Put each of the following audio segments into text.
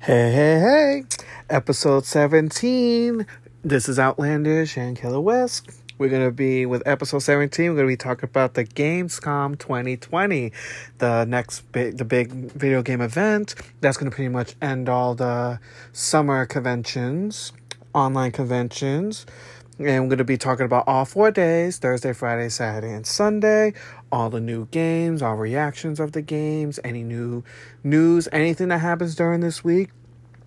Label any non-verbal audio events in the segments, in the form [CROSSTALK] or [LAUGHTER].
Hey, hey, hey. Episode 17. This is Outlandish and Killer West. We're going to be with episode 17. We're going to be talking about the Gamescom 2020, the next big, the big video game event that's going to pretty much end all the summer conventions, online conventions. And we're going to be talking about all four days Thursday, Friday, Saturday, and Sunday. All the new games, all reactions of the games, any new news, anything that happens during this week.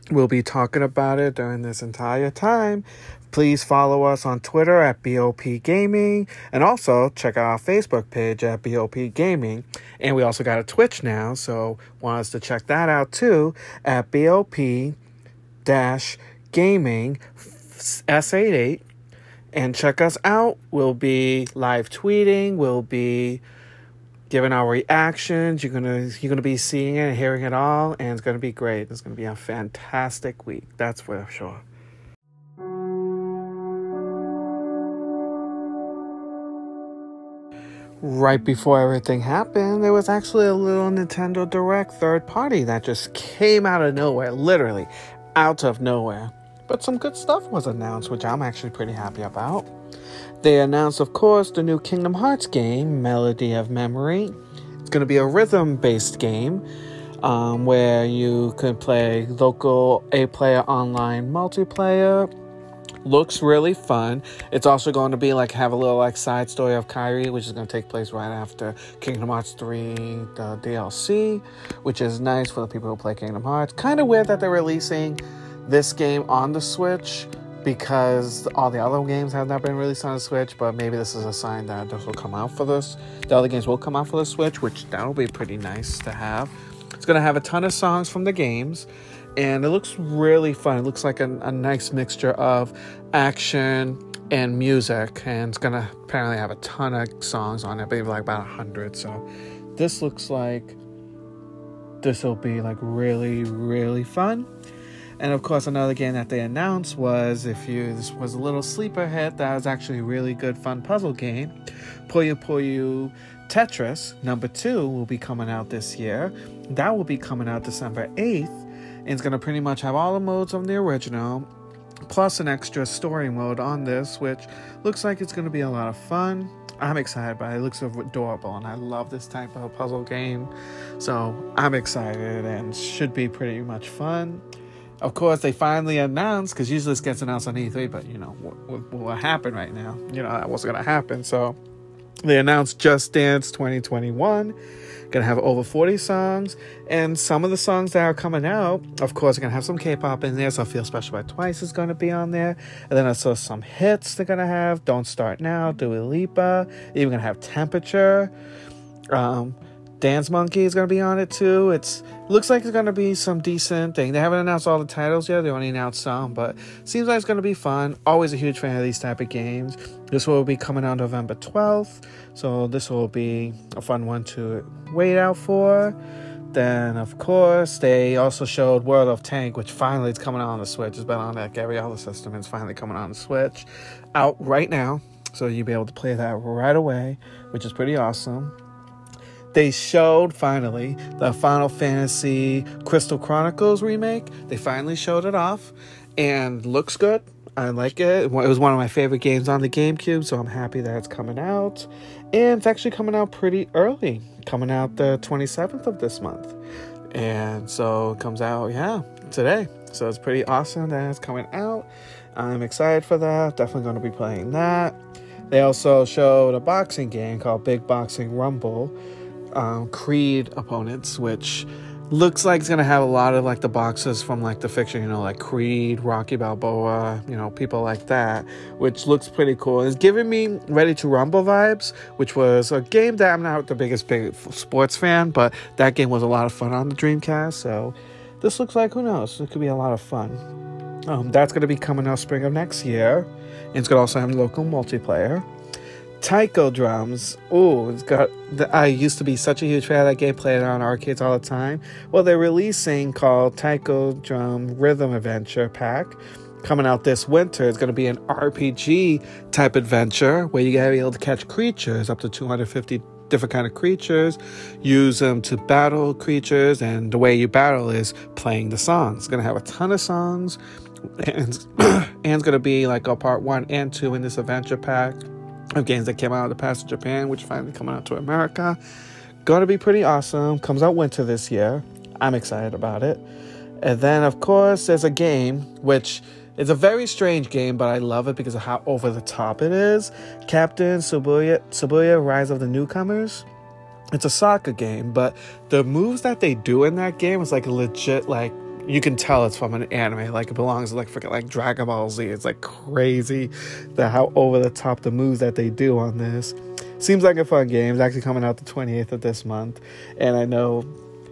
We'll be talking about it during this entire time. Please follow us on Twitter at BOP Gaming and also check out our Facebook page at BOP Gaming. And we also got a Twitch now, so want us to check that out too at BOP gaming S88 and check us out. We'll be live tweeting, we'll be giving our reactions. You're gonna you're gonna be seeing it and hearing it all, and it's gonna be great. It's gonna be a fantastic week. That's for sure. Right before everything happened, there was actually a little Nintendo Direct third party that just came out of nowhere, literally out of nowhere. But some good stuff was announced, which I'm actually pretty happy about. They announced, of course, the new Kingdom Hearts game, Melody of Memory. It's going to be a rhythm based game um, where you can play local A player online multiplayer. Looks really fun. It's also going to be like have a little like side story of Kairi, which is going to take place right after Kingdom Hearts 3, the DLC, which is nice for the people who play Kingdom Hearts. Kind of weird that they're releasing this game on the Switch because all the other games have not been released on the Switch, but maybe this is a sign that this will come out for this. The other games will come out for the Switch, which that'll be pretty nice to have. It's gonna have a ton of songs from the games, and it looks really fun. It looks like a, a nice mixture of action and music, and it's gonna apparently have a ton of songs on it, maybe like about a hundred. So this looks like this will be like really, really fun. And of course, another game that they announced was if you this was a little sleeper hit that was actually a really good fun puzzle game. Puyo Puyo Tetris number two will be coming out this year. That will be coming out December 8th. And it's going to pretty much have all the modes of the original, plus an extra story mode on this, which looks like it's going to be a lot of fun. I'm excited by it. It looks adorable, and I love this type of puzzle game. So I'm excited and should be pretty much fun. Of course, they finally announced because usually this gets announced on E3, but you know what, what, happened right now? You know that wasn't gonna happen. So they announced Just Dance 2021. Gonna have over 40 songs, and some of the songs that are coming out, of course, are gonna have some K-pop in there. So Feel Special by Twice is gonna be on there, and then I saw some hits they're gonna have. Don't Start Now, Dua Lipa. Even gonna have Temperature. Um, Dance Monkey is going to be on it too. It's looks like it's going to be some decent thing. They haven't announced all the titles yet. They only announced some, but seems like it's going to be fun. Always a huge fan of these type of games. This will be coming out November 12th, so this will be a fun one to wait out for. Then, of course, they also showed World of Tank, which finally is coming out on the Switch. It's been on like every other system. It's finally coming on the Switch, out right now. So you'll be able to play that right away, which is pretty awesome they showed finally the Final Fantasy Crystal Chronicles remake. They finally showed it off and looks good. I like it. It was one of my favorite games on the GameCube, so I'm happy that it's coming out. And it's actually coming out pretty early, coming out the 27th of this month. And so it comes out, yeah, today. So it's pretty awesome that it's coming out. I'm excited for that. Definitely going to be playing that. They also showed a boxing game called Big Boxing Rumble um, Creed opponents, which looks like it's gonna have a lot of like the boxes from like the fiction, you know, like Creed, Rocky Balboa, you know, people like that, which looks pretty cool. It's giving me Ready to Rumble vibes, which was a game that I'm not the biggest big sports fan, but that game was a lot of fun on the Dreamcast. So this looks like who knows, it could be a lot of fun. Um, that's gonna be coming out spring of next year, and it's gonna also have local multiplayer. Taiko drums. Oh, it's got. The, I used to be such a huge fan of that game, playing it on arcades all the time. Well, they're releasing called Taiko Drum Rhythm Adventure Pack, coming out this winter. It's going to be an RPG type adventure where you're going to be able to catch creatures up to 250 different kind of creatures, use them to battle creatures, and the way you battle is playing the songs. It's gonna have a ton of songs, and [COUGHS] and it's gonna be like a part one and two in this adventure pack of games that came out of the past in Japan, which finally coming out to America. Gonna be pretty awesome. Comes out winter this year. I'm excited about it. And then, of course, there's a game which is a very strange game, but I love it because of how over the top it is. Captain Shibuya, Shibuya Rise of the Newcomers. It's a soccer game, but the moves that they do in that game is like legit, like you can tell it's from an anime, like it belongs to like freaking like Dragon Ball Z. It's like crazy the how over the top the moves that they do on this. Seems like a fun game. It's actually coming out the 28th of this month, and I know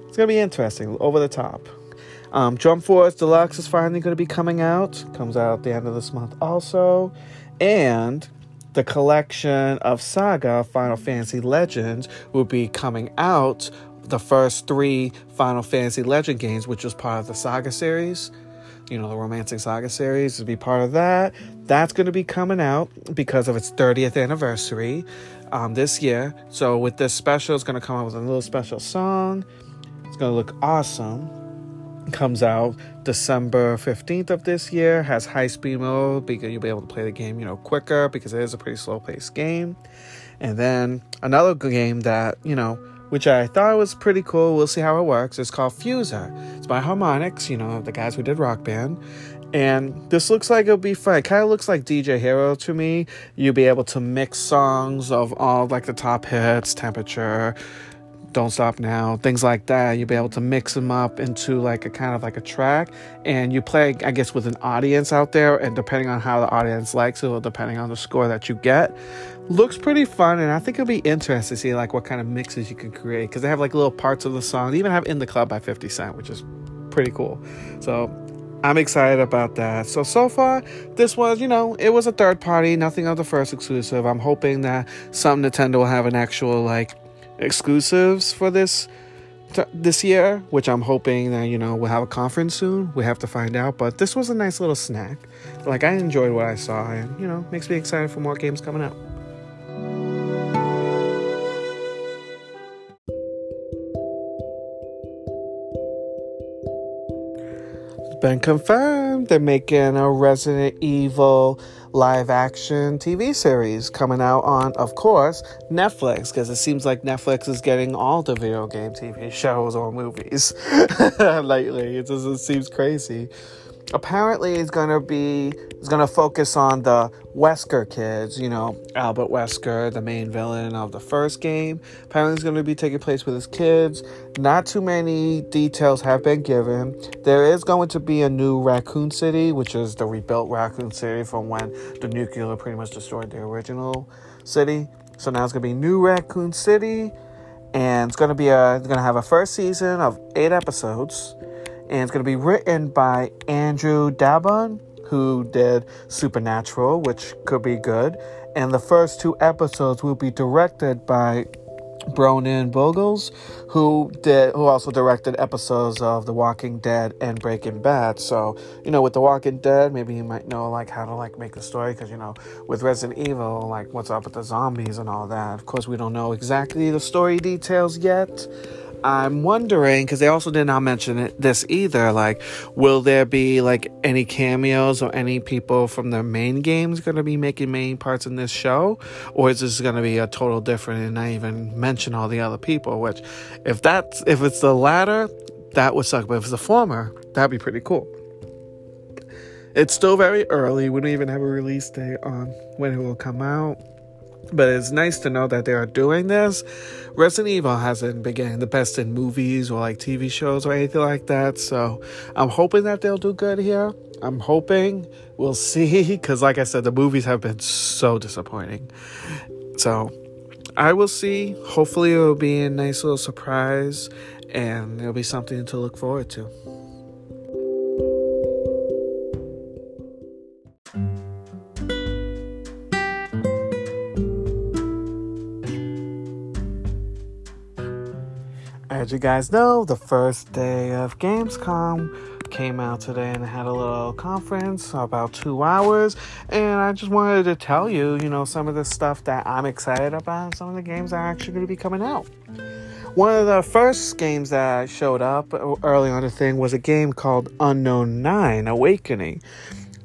it's gonna be interesting, over the top. Um, Jump Force Deluxe is finally going to be coming out. Comes out at the end of this month also. And the collection of Saga Final Fantasy Legends will be coming out. The first three Final Fantasy Legend games, which was part of the Saga series, you know, the Romancing Saga series, to be part of that. That's going to be coming out because of its 30th anniversary um, this year. So, with this special, it's going to come out with a little special song. It's going to look awesome comes out December 15th of this year, has high speed mode because you'll be able to play the game, you know, quicker because it is a pretty slow paced game. And then another game that, you know, which I thought was pretty cool, we'll see how it works, it's called Fuser. It's by Harmonix, you know, the guys who did Rock Band. And this looks like it'll be fun. It kind of looks like DJ Hero to me. You'll be able to mix songs of all like the top hits, temperature, don't Stop Now, things like that. You'll be able to mix them up into like a kind of like a track, and you play, I guess, with an audience out there. And depending on how the audience likes it, or depending on the score that you get, looks pretty fun. And I think it'll be interesting to see like what kind of mixes you can create because they have like little parts of the song. They even have "In the Club" by Fifty Cent, which is pretty cool. So I'm excited about that. So, so far, this was, you know, it was a third party, nothing of the first exclusive. I'm hoping that some Nintendo will have an actual, like, exclusives for this t- this year, which I'm hoping that you know we'll have a conference soon. We have to find out, but this was a nice little snack. Like I enjoyed what I saw, and you know makes me excited for more games coming out. Been confirmed they're making a Resident Evil live action TV series coming out on, of course, Netflix, because it seems like Netflix is getting all the video game TV shows or movies [LAUGHS] lately. It just it seems crazy apparently it's gonna be it's gonna focus on the Wesker kids, you know, Albert Wesker, the main villain of the first game. Apparently it's gonna be taking place with his kids. Not too many details have been given. There is going to be a new Raccoon City, which is the rebuilt Raccoon City from when the nuclear pretty much destroyed the original city. So now it's gonna be New Raccoon City, and it's gonna be a it's gonna have a first season of eight episodes and it's going to be written by Andrew Dabbon, who did Supernatural, which could be good. And the first two episodes will be directed by Bronin Bogles, who did who also directed episodes of The Walking Dead and Breaking Bad. So, you know, with The Walking Dead, maybe you might know like how to like make the story because you know, with Resident Evil, like what's up with the zombies and all that. Of course, we don't know exactly the story details yet. I'm wondering because they also did not mention it, this either. Like, will there be like any cameos or any people from the main games going to be making main parts in this show, or is this going to be a total different and not even mention all the other people? Which, if that's if it's the latter, that would suck. But if it's the former, that'd be pretty cool. It's still very early. We don't even have a release date on when it will come out. But it's nice to know that they are doing this. Resident Evil hasn't been getting the best in movies or like TV shows or anything like that. So I'm hoping that they'll do good here. I'm hoping we'll see [LAUGHS] because, like I said, the movies have been so disappointing. So I will see. Hopefully, it'll be a nice little surprise and it'll be something to look forward to. As you guys know, the first day of Gamescom came out today and had a little conference about two hours. And I just wanted to tell you, you know, some of the stuff that I'm excited about, some of the games that are actually going to be coming out. One of the first games that showed up early on the thing was a game called Unknown 9 Awakening.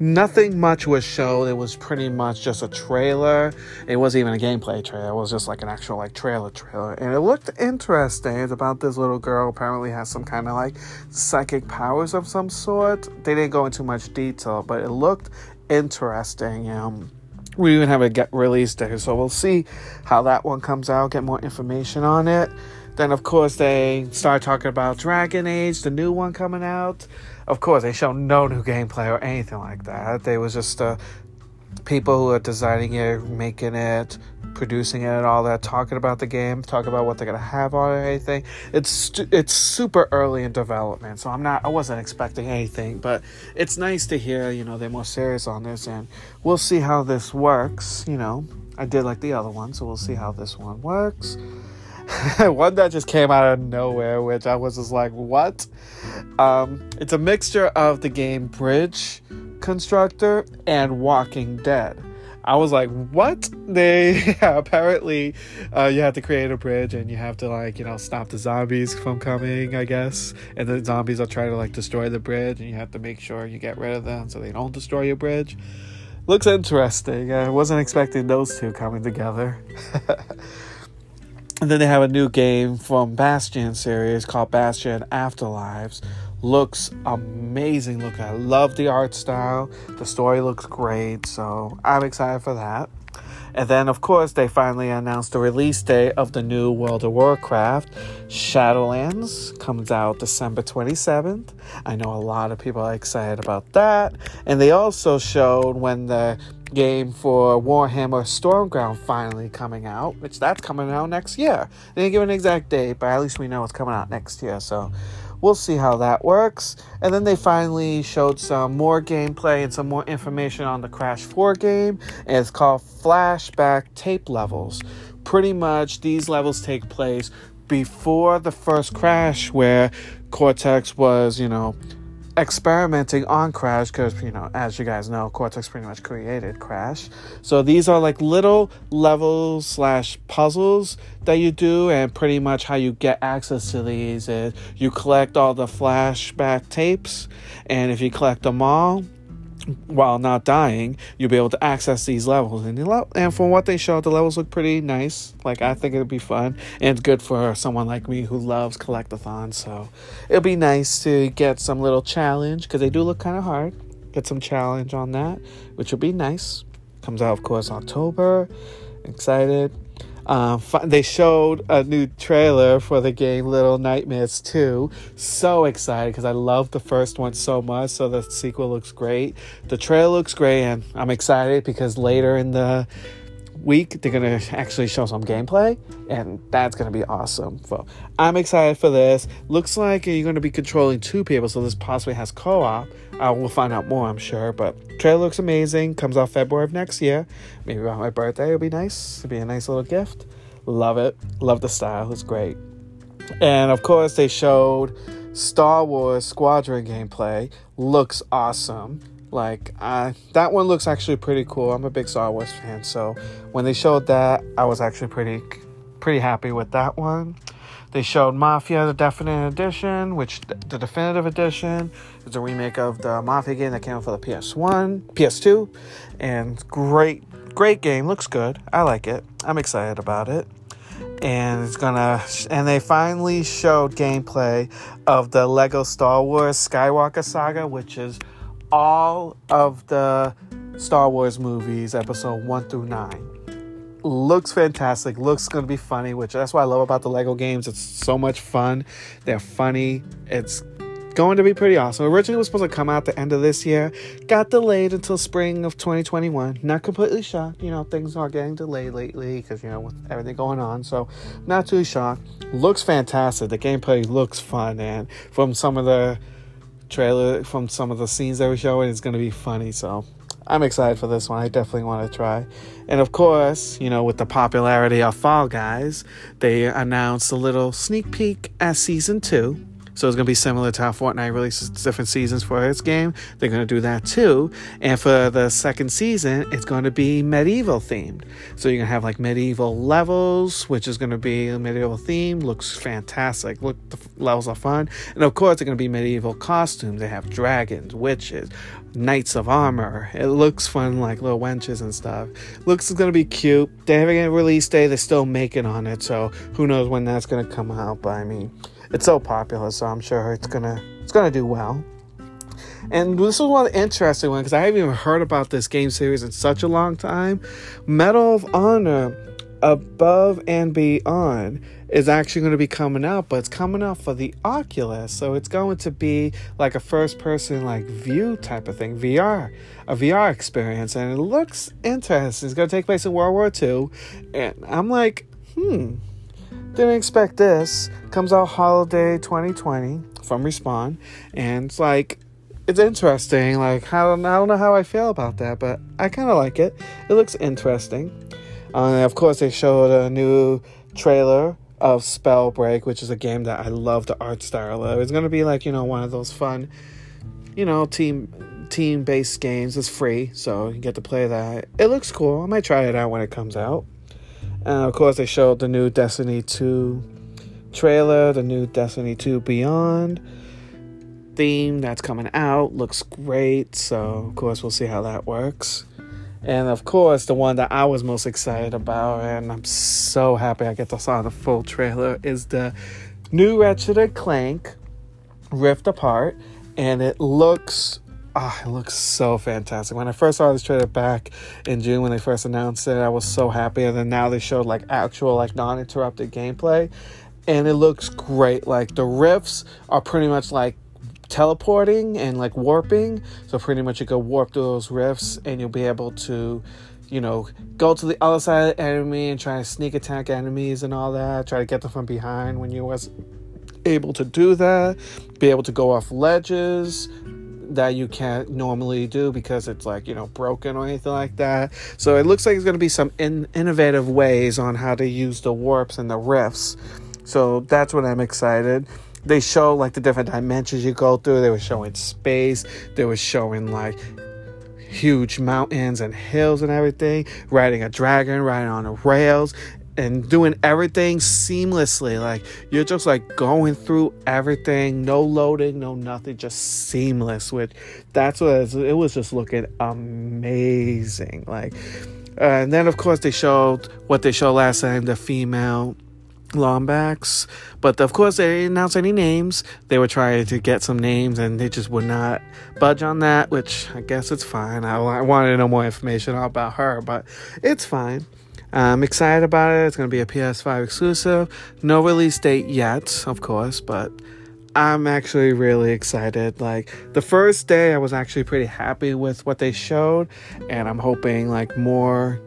Nothing much was shown. It was pretty much just a trailer. It wasn't even a gameplay trailer. It was just like an actual like trailer trailer. And it looked interesting. It's about this little girl apparently has some kind of like psychic powers of some sort. They didn't go into much detail, but it looked interesting. Um we even have a get release day, so we'll see how that one comes out, get more information on it. Then, of course, they start talking about Dragon Age, the new one coming out. Of course, they show no new gameplay or anything like that. They was just uh, people who are designing it, making it, producing it, and all that, talking about the game, talking about what they're gonna have on it, or anything. It's it's super early in development, so I'm not, I wasn't expecting anything, but it's nice to hear, you know, they're more serious on this, and we'll see how this works. You know, I did like the other one, so we'll see how this one works. [LAUGHS] one that just came out of nowhere, which I was just like, what? Um, it's a mixture of the game Bridge Constructor and Walking Dead. I was like, what? [LAUGHS] They [LAUGHS] apparently uh, you have to create a bridge and you have to like you know stop the zombies from coming, I guess. And the zombies are trying to like destroy the bridge, and you have to make sure you get rid of them so they don't destroy your bridge. Looks interesting. I wasn't expecting those two coming together. And then they have a new game from Bastion series called Bastion Afterlives. Looks amazing. Look, I love the art style. The story looks great, so I'm excited for that. And then, of course, they finally announced the release date of the new World of Warcraft. Shadowlands comes out December 27th. I know a lot of people are excited about that. And they also showed when the game for Warhammer Stormground finally coming out, which that's coming out next year. They didn't give an exact date, but at least we know it's coming out next year. So we'll see how that works. And then they finally showed some more gameplay and some more information on the Crash 4 game. And it's called Flashback Tape Levels. Pretty much these levels take place before the first crash where Cortex was, you know, experimenting on Crash because, you know, as you guys know, Cortex pretty much created Crash. So these are like little levels slash puzzles that you do, and pretty much how you get access to these is you collect all the flashback tapes, and if you collect them all, while not dying, you'll be able to access these levels. And the and from what they showed, the levels look pretty nice. Like I think it'll be fun and good for someone like me who loves collectathons. So it'll be nice to get some little challenge because they do look kind of hard. Get some challenge on that, which will be nice. Comes out of course October. Excited. Um, they showed a new trailer for the game Little Nightmares 2. So excited because I love the first one so much. So the sequel looks great. The trailer looks great, and I'm excited because later in the week they're gonna actually show some gameplay and that's gonna be awesome so i'm excited for this looks like you're gonna be controlling two people so this possibly has co-op uh, we'll find out more i'm sure but trailer looks amazing comes out february of next year maybe around my birthday it'll be nice it'll be a nice little gift love it love the style it's great and of course they showed star wars squadron gameplay looks awesome like uh, that one looks actually pretty cool. I'm a big Star Wars fan, so when they showed that, I was actually pretty pretty happy with that one. They showed Mafia: The Definitive Edition, which the definitive edition is a remake of the Mafia game that came out for the PS1, PS2, and great great game. Looks good. I like it. I'm excited about it and it's gonna and they finally showed gameplay of the lego star wars skywalker saga which is all of the Star Wars movies, episode one through nine. Looks fantastic, looks gonna be funny, which that's what I love about the Lego games. It's so much fun. They're funny. It's going to be pretty awesome. Originally was supposed to come out the end of this year, got delayed until spring of 2021. Not completely shocked, you know, things are getting delayed lately because you know with everything going on. So not too shocked. Looks fantastic. The gameplay looks fun, and from some of the trailer from some of the scenes they were showing it's going to be funny. So I'm excited for this one. I definitely want to try. And of course, you know, with the popularity of Fall Guys, they announced a little sneak peek at season two. So it's going to be similar to how Fortnite releases different seasons for its game. They're going to do that too. And for the second season, it's going to be medieval themed. So you're going to have like medieval levels, which is going to be a medieval theme. Looks fantastic. Look, the levels are fun. And of course, they're going to be medieval costumes. They have dragons, witches, knights of armor. It looks fun, like little wenches and stuff. Looks is going to be cute. They haven't a release date. They're still making on it. So who knows when that's going to come out. But I mean, it's so popular, so I'm sure it's gonna it's gonna do well. And this is one interesting one because I haven't even heard about this game series in such a long time. Medal of Honor Above and Beyond is actually going to be coming out, but it's coming out for the Oculus. So it's going to be like a first person like view type of thing, VR, a VR experience. And it looks interesting. It's going to take place in World War II. And I'm like, hmm, didn't expect this. Comes out holiday 2020 from Respawn, and it's like it's interesting. Like I don't, I don't know how I feel about that, but I kind of like it. It looks interesting. Uh, of course, they showed a new trailer of Spellbreak, which is a game that I love the art style of. It's gonna be like you know one of those fun, you know, team team based games. It's free, so you get to play that. It looks cool. I might try it out when it comes out. And of course, they showed the new Destiny 2 trailer, the new Destiny 2 Beyond theme that's coming out. Looks great. So, of course, we'll see how that works. And of course, the one that I was most excited about, and I'm so happy I get to saw the full trailer, is the new Ratchet and Clank Rift Apart. And it looks Ah, oh, it looks so fantastic. When I first saw this trailer back in June when they first announced it, I was so happy. And then now they showed like actual, like non-interrupted gameplay, and it looks great. Like the rifts are pretty much like teleporting and like warping. So pretty much you go warp through those rifts, and you'll be able to, you know, go to the other side of the enemy and try to sneak attack enemies and all that. Try to get them from behind when you was able to do that. Be able to go off ledges that you can't normally do because it's like you know broken or anything like that. So it looks like there's going to be some in- innovative ways on how to use the warps and the rifts. So that's what i'm excited. They show like the different dimensions you go through. They were showing space. They were showing like huge mountains and hills and everything. Riding a dragon riding on the rails and doing everything seamlessly. Like you're just like going through everything, no loading, no nothing, just seamless. Which that's what it was, it was just looking amazing. Like, uh, and then of course they showed what they showed last time, the female Lombax, but of course they didn't announce any names. They were trying to get some names and they just would not budge on that, which I guess it's fine. I, I wanted to know more information about her, but it's fine. I'm excited about it. It's going to be a PS5 exclusive. No release date yet, of course, but I'm actually really excited. Like the first day I was actually pretty happy with what they showed and I'm hoping like more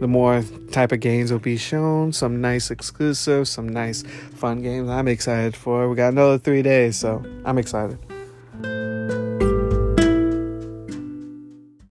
the more type of games will be shown, some nice exclusives, some nice fun games. I'm excited for. We got another 3 days, so I'm excited.